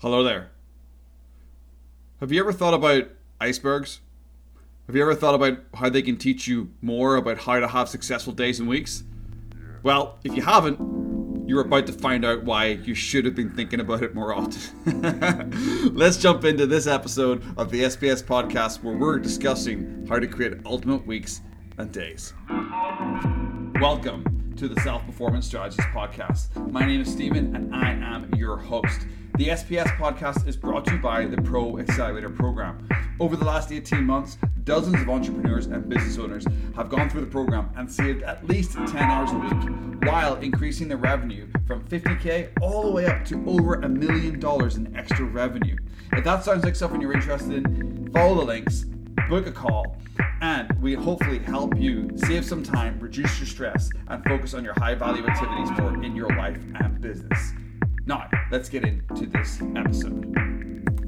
Hello there. Have you ever thought about icebergs? Have you ever thought about how they can teach you more about how to have successful days and weeks? Well, if you haven't, you're about to find out why you should have been thinking about it more often. Let's jump into this episode of the SPS podcast where we're discussing how to create ultimate weeks and days. Welcome to the Self Performance Strategist podcast. My name is Stephen and I am your host. The SPS podcast is brought to you by the Pro Accelerator program. Over the last 18 months, dozens of entrepreneurs and business owners have gone through the program and saved at least 10 hours a week while increasing their revenue from 50k all the way up to over a million dollars in extra revenue. If that sounds like something you're interested in, follow the links, book a call, and we hopefully help you save some time, reduce your stress, and focus on your high value activities more in your life and business. Now, let's get into this episode.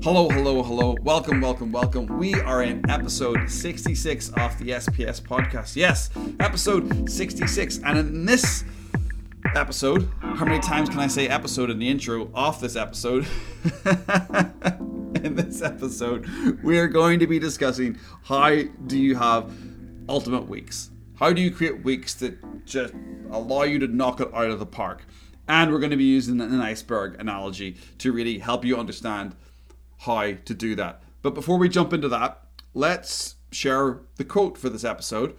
Hello, hello, hello. Welcome, welcome, welcome. We are in episode 66 of the SPS podcast. Yes, episode 66. And in this episode, how many times can I say episode in the intro off this episode? in this episode, we are going to be discussing how do you have ultimate weeks? How do you create weeks that just allow you to knock it out of the park? And we're going to be using an iceberg analogy to really help you understand how to do that. But before we jump into that, let's share the quote for this episode.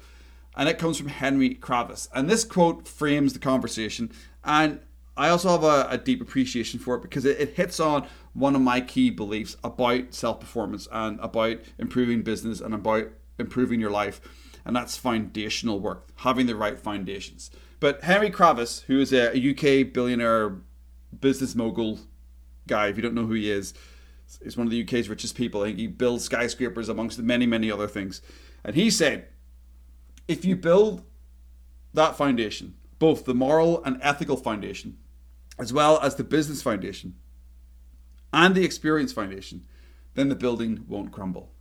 And it comes from Henry Kravis. And this quote frames the conversation. And I also have a, a deep appreciation for it because it, it hits on one of my key beliefs about self performance and about improving business and about improving your life. And that's foundational work, having the right foundations. But Henry Kravis, who is a, UK billionaire business mogul guy, if you don't know who he is, is one of the UK's richest people. He builds skyscrapers amongst many, many other things. And he said, if you build that foundation, both the moral and ethical foundation, as well as the business foundation and the experience foundation, then the building won't crumble.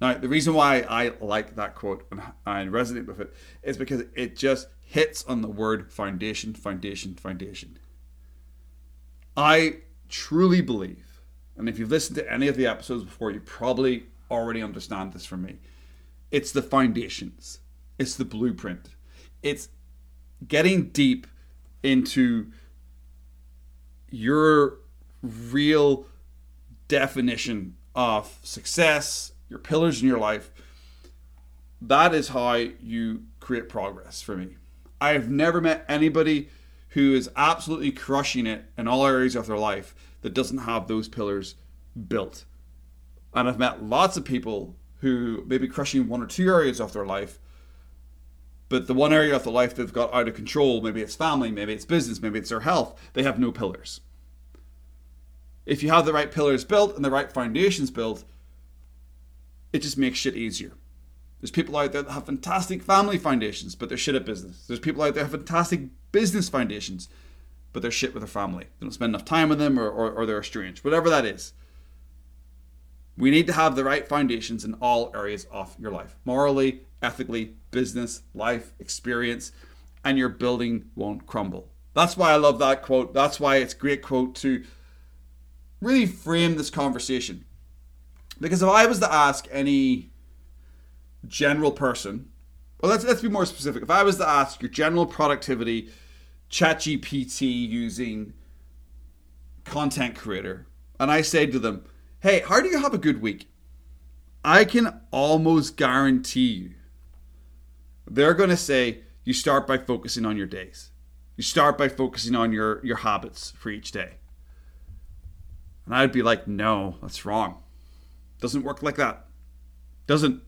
Now, the reason why I like that quote and, and resonate with it is because it just hits on the word foundation, foundation, foundation. I truly believe, and if you've listened to any of the episodes before, you probably already understand this from me. It's the foundations, it's the blueprint, it's getting deep into your real definition of success your pillars in your life. That is how you create progress for me. I've never met anybody who is absolutely crushing it in all areas of their life that doesn't have those pillars built. And I've met lots of people who may be crushing one or two areas of their life, but the one area of their life they've got out of control, maybe it's family, maybe it's business, maybe it's their health, they have no pillars. If you have the right pillars built and the right foundations built, it just makes shit easier. There's people out there that have fantastic family foundations, but they're shit at business. There's people out there have fantastic business foundations, but they're shit with their family. They don't spend enough time with them or, or, or they're estranged, whatever that is. We need to have the right foundations in all areas of your life morally, ethically, business, life, experience, and your building won't crumble. That's why I love that quote. That's why it's a great quote to really frame this conversation. Because if I was to ask any general person, well, let's let's be more specific. If I was to ask your general productivity, ChatGPT using content creator, and I say to them, "Hey, how do you have a good week?" I can almost guarantee you they're going to say you start by focusing on your days. You start by focusing on your your habits for each day. And I'd be like, "No, that's wrong." Doesn't work like that. Doesn't.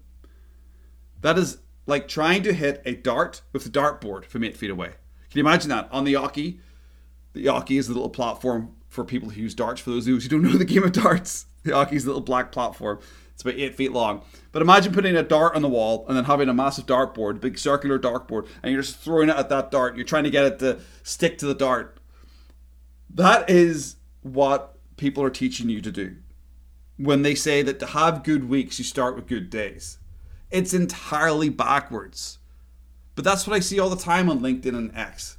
That is like trying to hit a dart with a dartboard from eight feet away. Can you imagine that? On the oche, the oche is a little platform for people who use darts. For those who don't know the game of darts, the oche is a little black platform. It's about eight feet long. But imagine putting a dart on the wall and then having a massive dartboard, big circular dartboard, and you're just throwing it at that dart. You're trying to get it to stick to the dart. That is what people are teaching you to do when they say that to have good weeks, you start with good days. It's entirely backwards. But that's what I see all the time on LinkedIn and X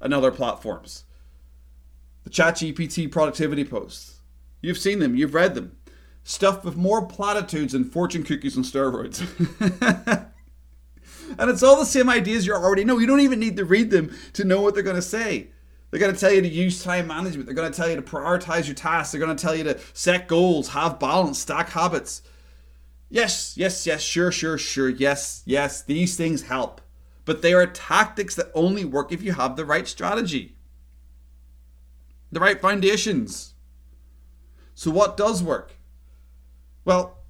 and other platforms. The ChatGPT productivity posts. You've seen them, you've read them. Stuff with more platitudes than fortune cookies and steroids. and it's all the same ideas you already know. You don't even need to read them to know what they're going to say. They're going to tell you to use time management. They're going to tell you to prioritize your tasks. They're going to tell you to set goals, have balance, stack habits. Yes, yes, yes, sure, sure, sure. Yes, yes, these things help. But they are tactics that only work if you have the right strategy, the right foundations. So, what does work? Well,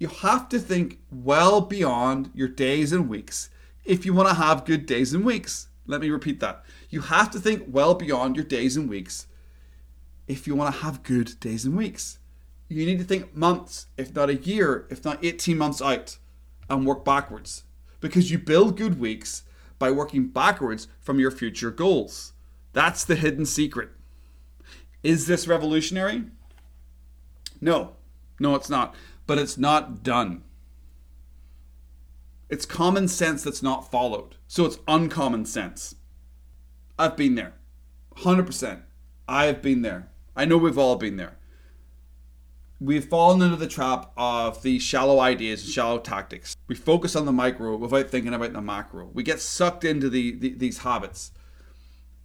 you have to think well beyond your days and weeks if you want to have good days and weeks. Let me repeat that. You have to think well beyond your days and weeks if you want to have good days and weeks. You need to think months, if not a year, if not 18 months out, and work backwards. Because you build good weeks by working backwards from your future goals. That's the hidden secret. Is this revolutionary? No, no, it's not. But it's not done. It's common sense that's not followed. So it's uncommon sense. I've been there. 100%. I've been there. I know we've all been there. We've fallen into the trap of these shallow ideas and shallow tactics. We focus on the micro without thinking about the macro. We get sucked into the, the these habits.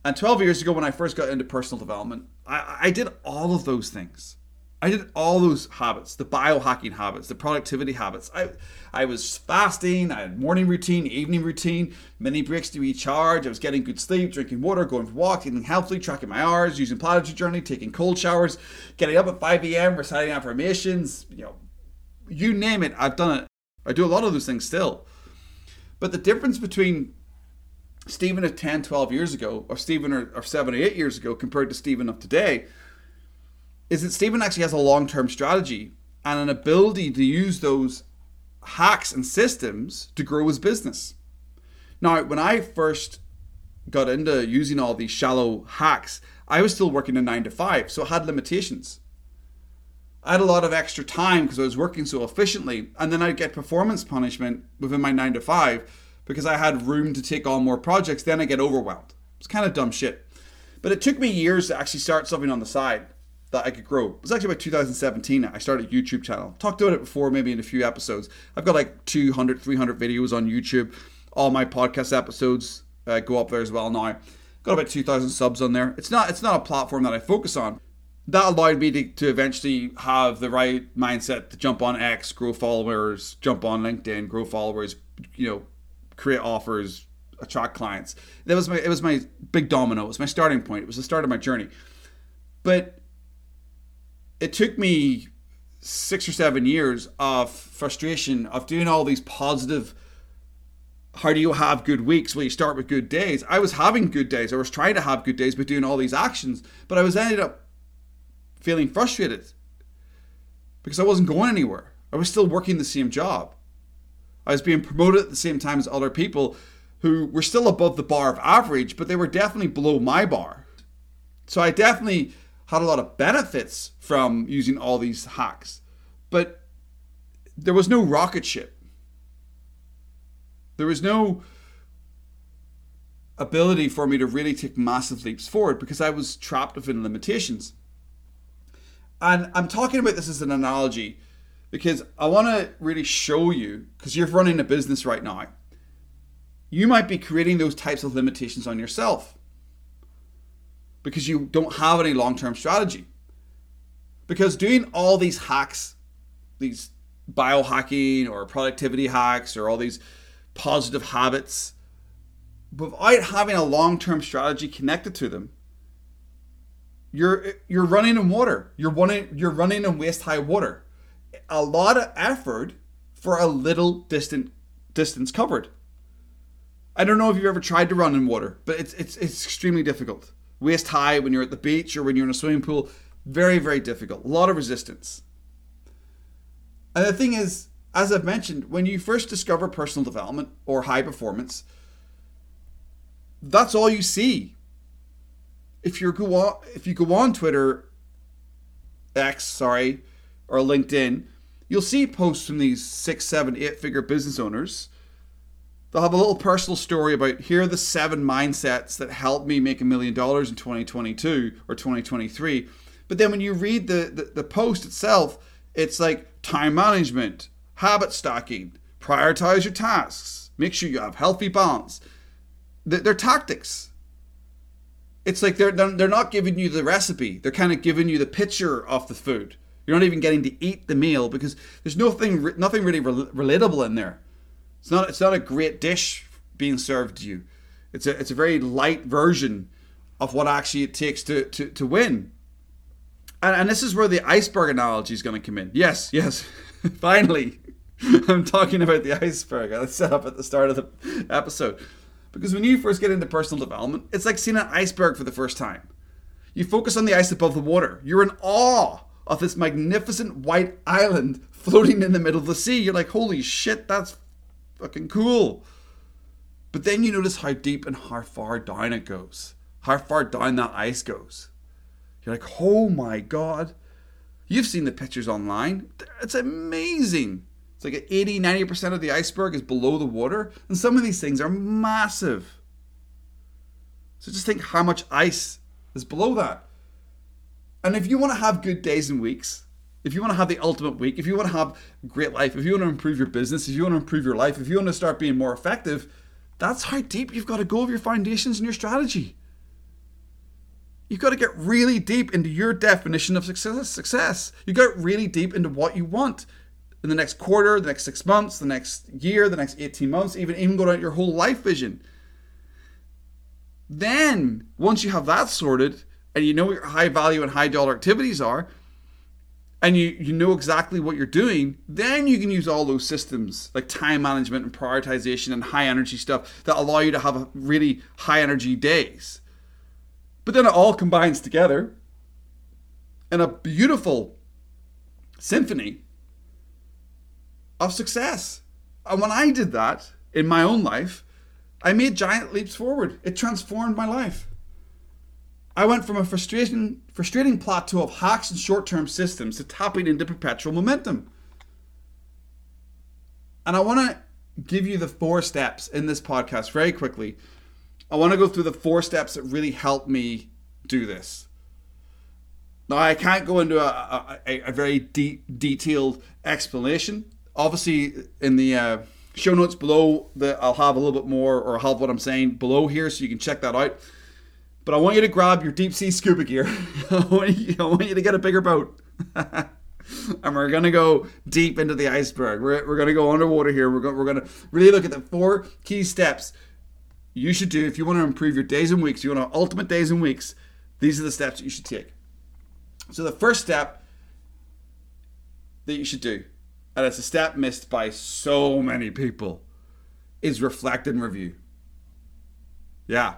And 12 years ago, when I first got into personal development, I, I did all of those things. I did all those habits, the biohacking habits, the productivity habits. I I was fasting, I had morning routine, evening routine, many breaks to recharge. I was getting good sleep, drinking water, going for walks, eating healthily, tracking my hours, using Platitude Journey, taking cold showers, getting up at 5 a.m., reciting affirmations, you know, you name it, I've done it. I do a lot of those things still. But the difference between Stephen of 10, 12 years ago, or Stephen of 7 or 8 years ago compared to Stephen of today is that Stephen actually has a long term strategy and an ability to use those hacks and systems to grow his business. Now, when I first got into using all these shallow hacks, I was still working a nine to five, so it had limitations. I had a lot of extra time because I was working so efficiently, and then I'd get performance punishment within my nine to five because I had room to take on more projects. Then I get overwhelmed. It's kind of dumb shit. But it took me years to actually start something on the side that I could grow. It was actually about 2017 I started a YouTube channel. Talked about it before, maybe in a few episodes. I've got like 200, 300 videos on YouTube. All my podcast episodes uh, go up there as well now. Got about 2,000 subs on there. It's not it's not a platform that I focus on. That allowed me to, to eventually have the right mindset to jump on X, grow followers, jump on LinkedIn, grow followers, you know, create offers, attract clients. That was my it was my big domino. It was my starting point. It was the start of my journey. But it took me six or seven years of frustration of doing all these positive how do you have good weeks? Well you start with good days. I was having good days. I was trying to have good days by doing all these actions but i was ended up feeling frustrated because i wasn't going anywhere. I was still working the same job. I was being promoted at the same time as other people who were still above the bar of average but they were definitely below my bar. So i definitely had a lot of benefits from using all these hacks, but there was no rocket ship. There was no ability for me to really take massive leaps forward because I was trapped within limitations. And I'm talking about this as an analogy because I want to really show you, because you're running a business right now, you might be creating those types of limitations on yourself because you don't have any long term strategy. Because doing all these hacks, these biohacking or productivity hacks or all these positive habits, without having a long term strategy connected to them, you're you're running in water. You're running you're running in waist high water. A lot of effort for a little distant distance covered. I don't know if you've ever tried to run in water, but it's it's it's extremely difficult waist high when you're at the beach or when you're in a swimming pool. Very, very difficult. A lot of resistance. And the thing is, as I've mentioned, when you first discover personal development or high performance, that's all you see. If you go on, if you go on Twitter, X, sorry, or LinkedIn, you'll see posts from these six, seven, eight figure business owners They'll have a little personal story about here are the seven mindsets that helped me make a million dollars in 2022 or 2023. But then when you read the, the, the post itself, it's like time management, habit stacking, prioritize your tasks, make sure you have healthy balance. They're tactics. It's like they're, they're not giving you the recipe, they're kind of giving you the picture of the food. You're not even getting to eat the meal because there's nothing nothing really relatable in there. It's not it's not a great dish being served to you. It's a it's a very light version of what actually it takes to to, to win. And, and this is where the iceberg analogy is going to come in. Yes, yes. Finally, I'm talking about the iceberg I set up at the start of the episode. Because when you first get into personal development, it's like seeing an iceberg for the first time. You focus on the ice above the water. You're in awe of this magnificent white island floating in the middle of the sea. You're like, holy shit, that's fucking cool. But then you notice how deep and how far down it goes, how far down that ice goes. You're like, oh my god. You've seen the pictures online. It's amazing. It's like 80, 90% of the iceberg is below the water, and some of these things are massive. So just think how much ice is below that. And if you want to have good days and weeks, if you want to have the ultimate week, if you want to have great life, if you want to improve your business, if you want to improve your life, if you want to start being more effective, that's how deep you've got to go of your foundations and your strategy. You've got to get really deep into your definition of success. Success. You got really deep into what you want in the next quarter, the next six months, the next year, the next 18 months, even even go down your whole life vision. Then, once you have that sorted, and you know what your high value and high dollar activities are, and you, you know exactly what you're doing, then you can use all those systems like time management and prioritization and high energy stuff that allow you to have really high energy days. But then it all combines together in a beautiful symphony of success. And when I did that in my own life, I made giant leaps forward. It transformed my life. I went from a frustrating, frustrating plateau of hacks and short term systems to tapping into perpetual momentum. And I want to give you the four steps in this podcast very quickly. I want to go through the four steps that really helped me do this. Now, I can't go into a, a, a very deep, detailed explanation. Obviously, in the uh, show notes below, the, I'll have a little bit more, or I'll have what I'm saying below here so you can check that out. But I want you to grab your deep sea scuba gear. I, want you, I want you to get a bigger boat. and we're to go deep into the iceberg. We're, we're to go underwater here. We're, go, we're to really look at the four key steps you should do if you want to improve your days and weeks, you want to ultimate days and weeks, these are the steps that you should take. So the first step that you should do, and it's a step missed by so many people, is reflect and review. Yeah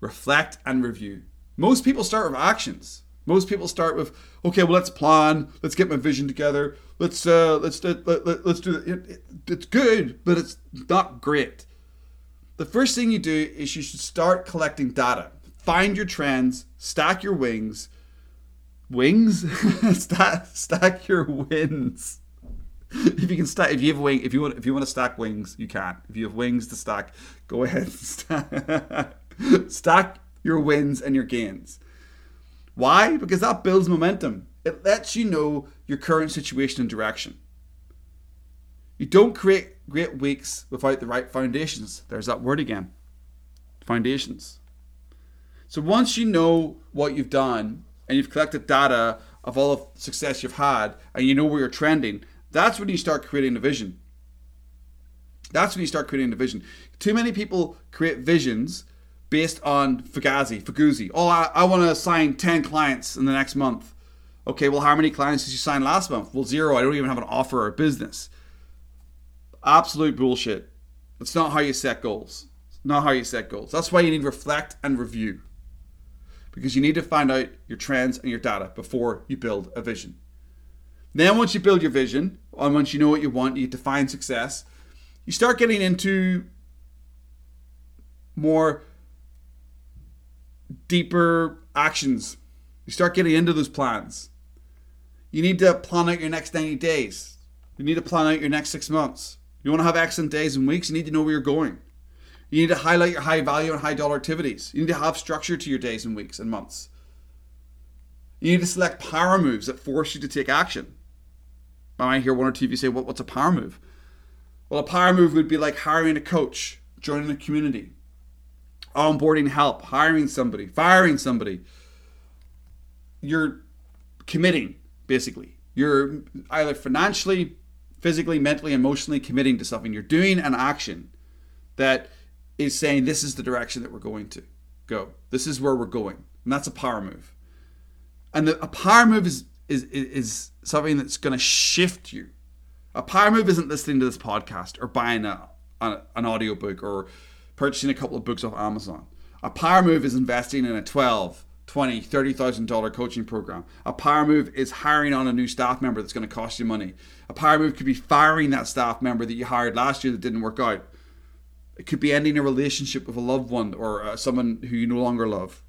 reflect and review. Most people start with actions. Most people start with, okay, well, let's plan. Let's get my vision together. Let's uh, let's let, let, let's do it. it. It's good, but it's not great. The first thing you do is you should start collecting data. Find your trends, stack your wings. Wings? stack, stack your wins. If you can stack, if you have wing, if you want, if you want to stack wings, you can. If you have wings to stack, go ahead and stack. Your wins and your gains. Why? Because that builds momentum. It lets you know your current situation and direction. You don't create great weeks without the right foundations. There's that word again foundations. So once you know what you've done and you've collected data of all of success you've had and you know where you're trending, that's when you start creating a vision. That's when you start creating a vision. Too many people create visions based on Fugazi, Fugazi. Oh, I, I want to sign 10 clients in the next month. Okay, well, how many clients did you sign last month? Well, zero. I don't even have an offer or a business. Absolute bullshit. That's not how you set goals. It's not how you set goals. That's why you need to reflect and review. Because you need to find out your trends and your data before you build a vision. Then, once you build your vision, and once you know what you want, you define success, you start getting into more deeper actions. You start getting into those plans. You need to plan out your next 90 days. You need to plan out your next six months. You want to have excellent days and weeks, you need to know where you're going. You need to highlight your high value and high dollar activities. You need to have structure to your days and weeks and months. You need to select power moves that force you to take action. I might hear one or two of you say, well, what's a power move? Well, a power move would be like hiring a coach, joining a community, onboarding help, hiring somebody, firing somebody. You're committing, basically. You're either financially, physically, mentally, emotionally committing to something. You're doing an action that is saying, this is the direction that we're going to go. This is where we're going. And that's a power move. And the, a power move is, is, is something that's going to shift you. A power move isn't listening to this podcast or buying a, a, an audiobook or purchasing a couple of books off Amazon. A power move is investing in a 12, 20, $30,000 coaching program. A power move is hiring on a new staff member that's going to cost you money. A power move could be firing that staff member that you hired last year that didn't work out. It could be ending a relationship with a loved one or uh, someone who you no longer love,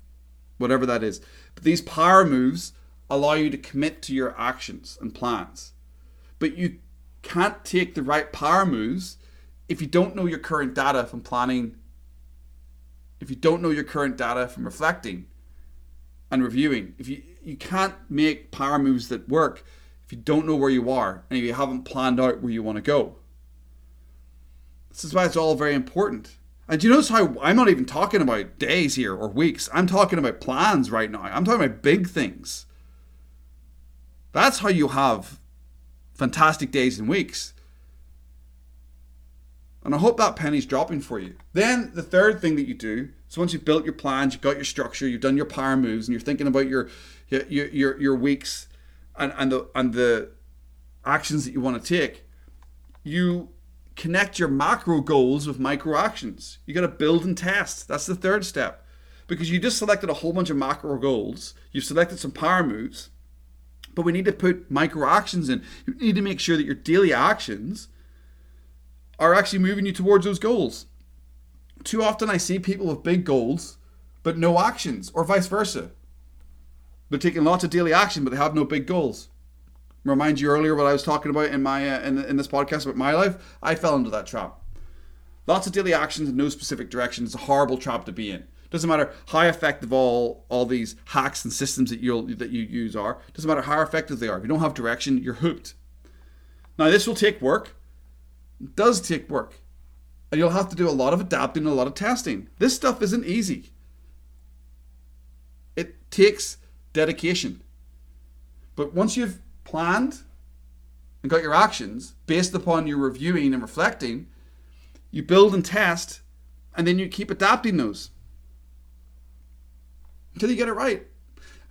whatever that is. But these power moves allow you to commit to your actions and plans. But you can't take the right power moves if you don't know your current data from planning, if you don't know your current data from reflecting and reviewing. If you you can't make power moves that work if you don't know where you are and if you haven't planned out where you want to go. This is why it's all very important. And do you notice how I'm not even talking about days here or weeks? I'm talking about plans right now. I'm talking about big things. That's how you have fantastic days and weeks. And I hope that penny's dropping for you. Then the third thing that you do so once you've built your plans, you've got your structure, you've done your power moves, and you're thinking about your your your, your weeks and, and the and the actions that you want to take, you connect your macro goals with micro actions. You got to build and test. That's the third step. Because you just selected a whole bunch of macro goals, you've selected some power moves, but we need to put micro actions in. You need to make sure that your daily actions are actually moving you towards those goals. Too often I see people with big goals but no actions, or vice versa. They're taking lots of daily action, but they have no big goals. Remind you earlier what I was talking about in my uh, in, in this podcast about my life. I fell into that trap. Lots of daily actions and no specific direction is a horrible trap to be in. Doesn't matter how effective all all these hacks and systems that you that you use are. Doesn't matter how effective they are. If you don't have direction, you're hooked. Now this will take work. Does take work and you'll have to do a lot of adapting and a lot of testing. This stuff isn't easy. It takes dedication. But once you've planned and got your actions based upon your reviewing and reflecting, you build and test, and then you keep adapting those until you get it right.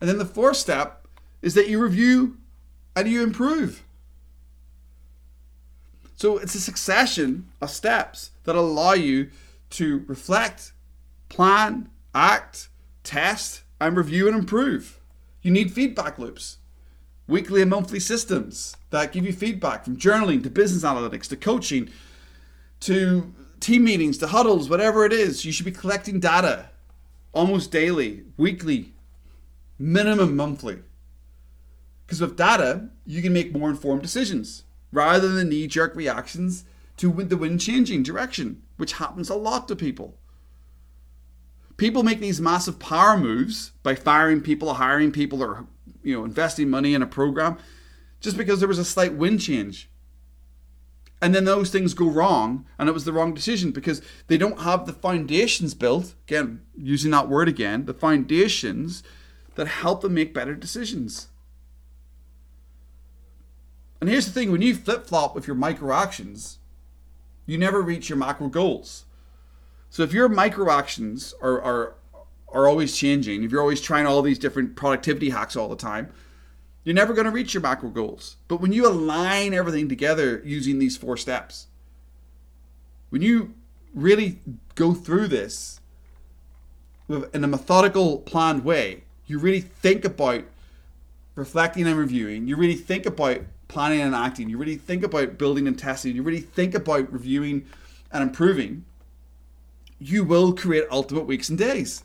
And then the fourth step is that you review and you improve. So it's a succession of steps that allow you to reflect, plan, act, test, and review and improve. You need feedback loops, weekly and monthly systems that give you feedback from journaling to business analytics to coaching to team meetings to huddles, whatever it is. You should be collecting data almost daily, weekly, minimum monthly. Because with data, you can make more informed decisions rather than the knee jerk reactions to the wind changing direction, which happens a lot to people. People make these massive power moves by firing people, or hiring people, or you know, investing money in a program just because there was a slight wind change. And then those things go wrong, and it was the wrong decision because they don't have the foundations built. Again, using that word again, the foundations that help them make better decisions. And here's the thing when you flip flop with your micro actions, you never reach your macro goals. So if your micro actions are, are, are always changing, if you're always trying all these different productivity hacks all the time, you're never going to reach your macro goals. But when you align everything together using these four steps, when you really go through this in a methodical, planned way, you really think about reflecting and reviewing, you really think about planning and acting, you really think about building and testing, you really think about reviewing and improving, you will create ultimate weeks and days.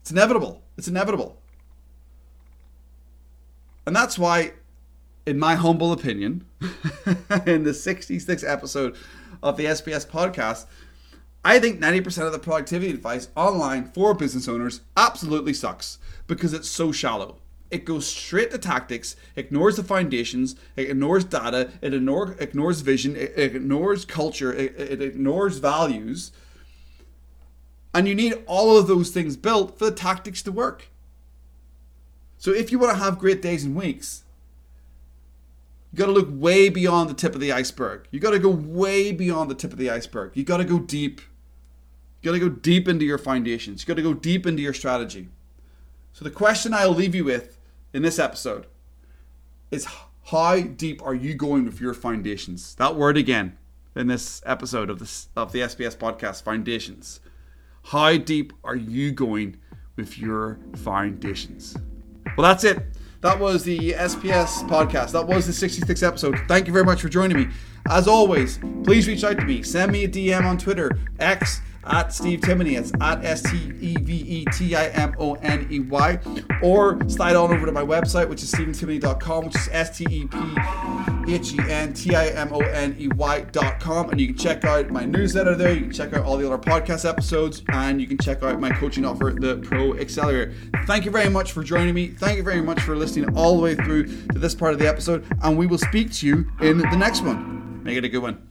It's inevitable. It's inevitable. And that's why in my humble opinion, in the 66th episode of the SPS podcast, I think 90% of the productivity advice online for business owners absolutely sucks because it's so shallow. It goes straight to tactics, ignores the foundations, it ignores data, it ignore, ignores vision, it, it ignores culture, it, it ignores values. And you need all of those things built for the tactics to work. So if you want to have great days and weeks, you got to look way beyond the tip of the iceberg. You got to go way beyond the tip of the iceberg. You got to go deep. You got to go deep into your foundations. You got to go deep into your strategy. So the question I'll leave you with in this episode is how deep are you going with your foundations? That word again in this episode of this of the SPS podcast, foundations. How deep are you going with your foundations? Well, that's it. That was the SPS podcast. That was the 66th episode. Thank you very much for joining me. As always, please reach out to me. Send me a DM on Twitter, X, at Steve Timoney. It's at S T E V E T I M O N E Y. Or slide on over to my website, which is StephenTimoney.com, which is S T E P H E N T I M O N E Y.com. And you can check out my newsletter there. You can check out all the other podcast episodes. And you can check out my coaching offer, the Pro Accelerator. Thank you very much for joining me. Thank you very much for listening all the way through to this part of the episode. And we will speak to you in the next one. Make it a good one.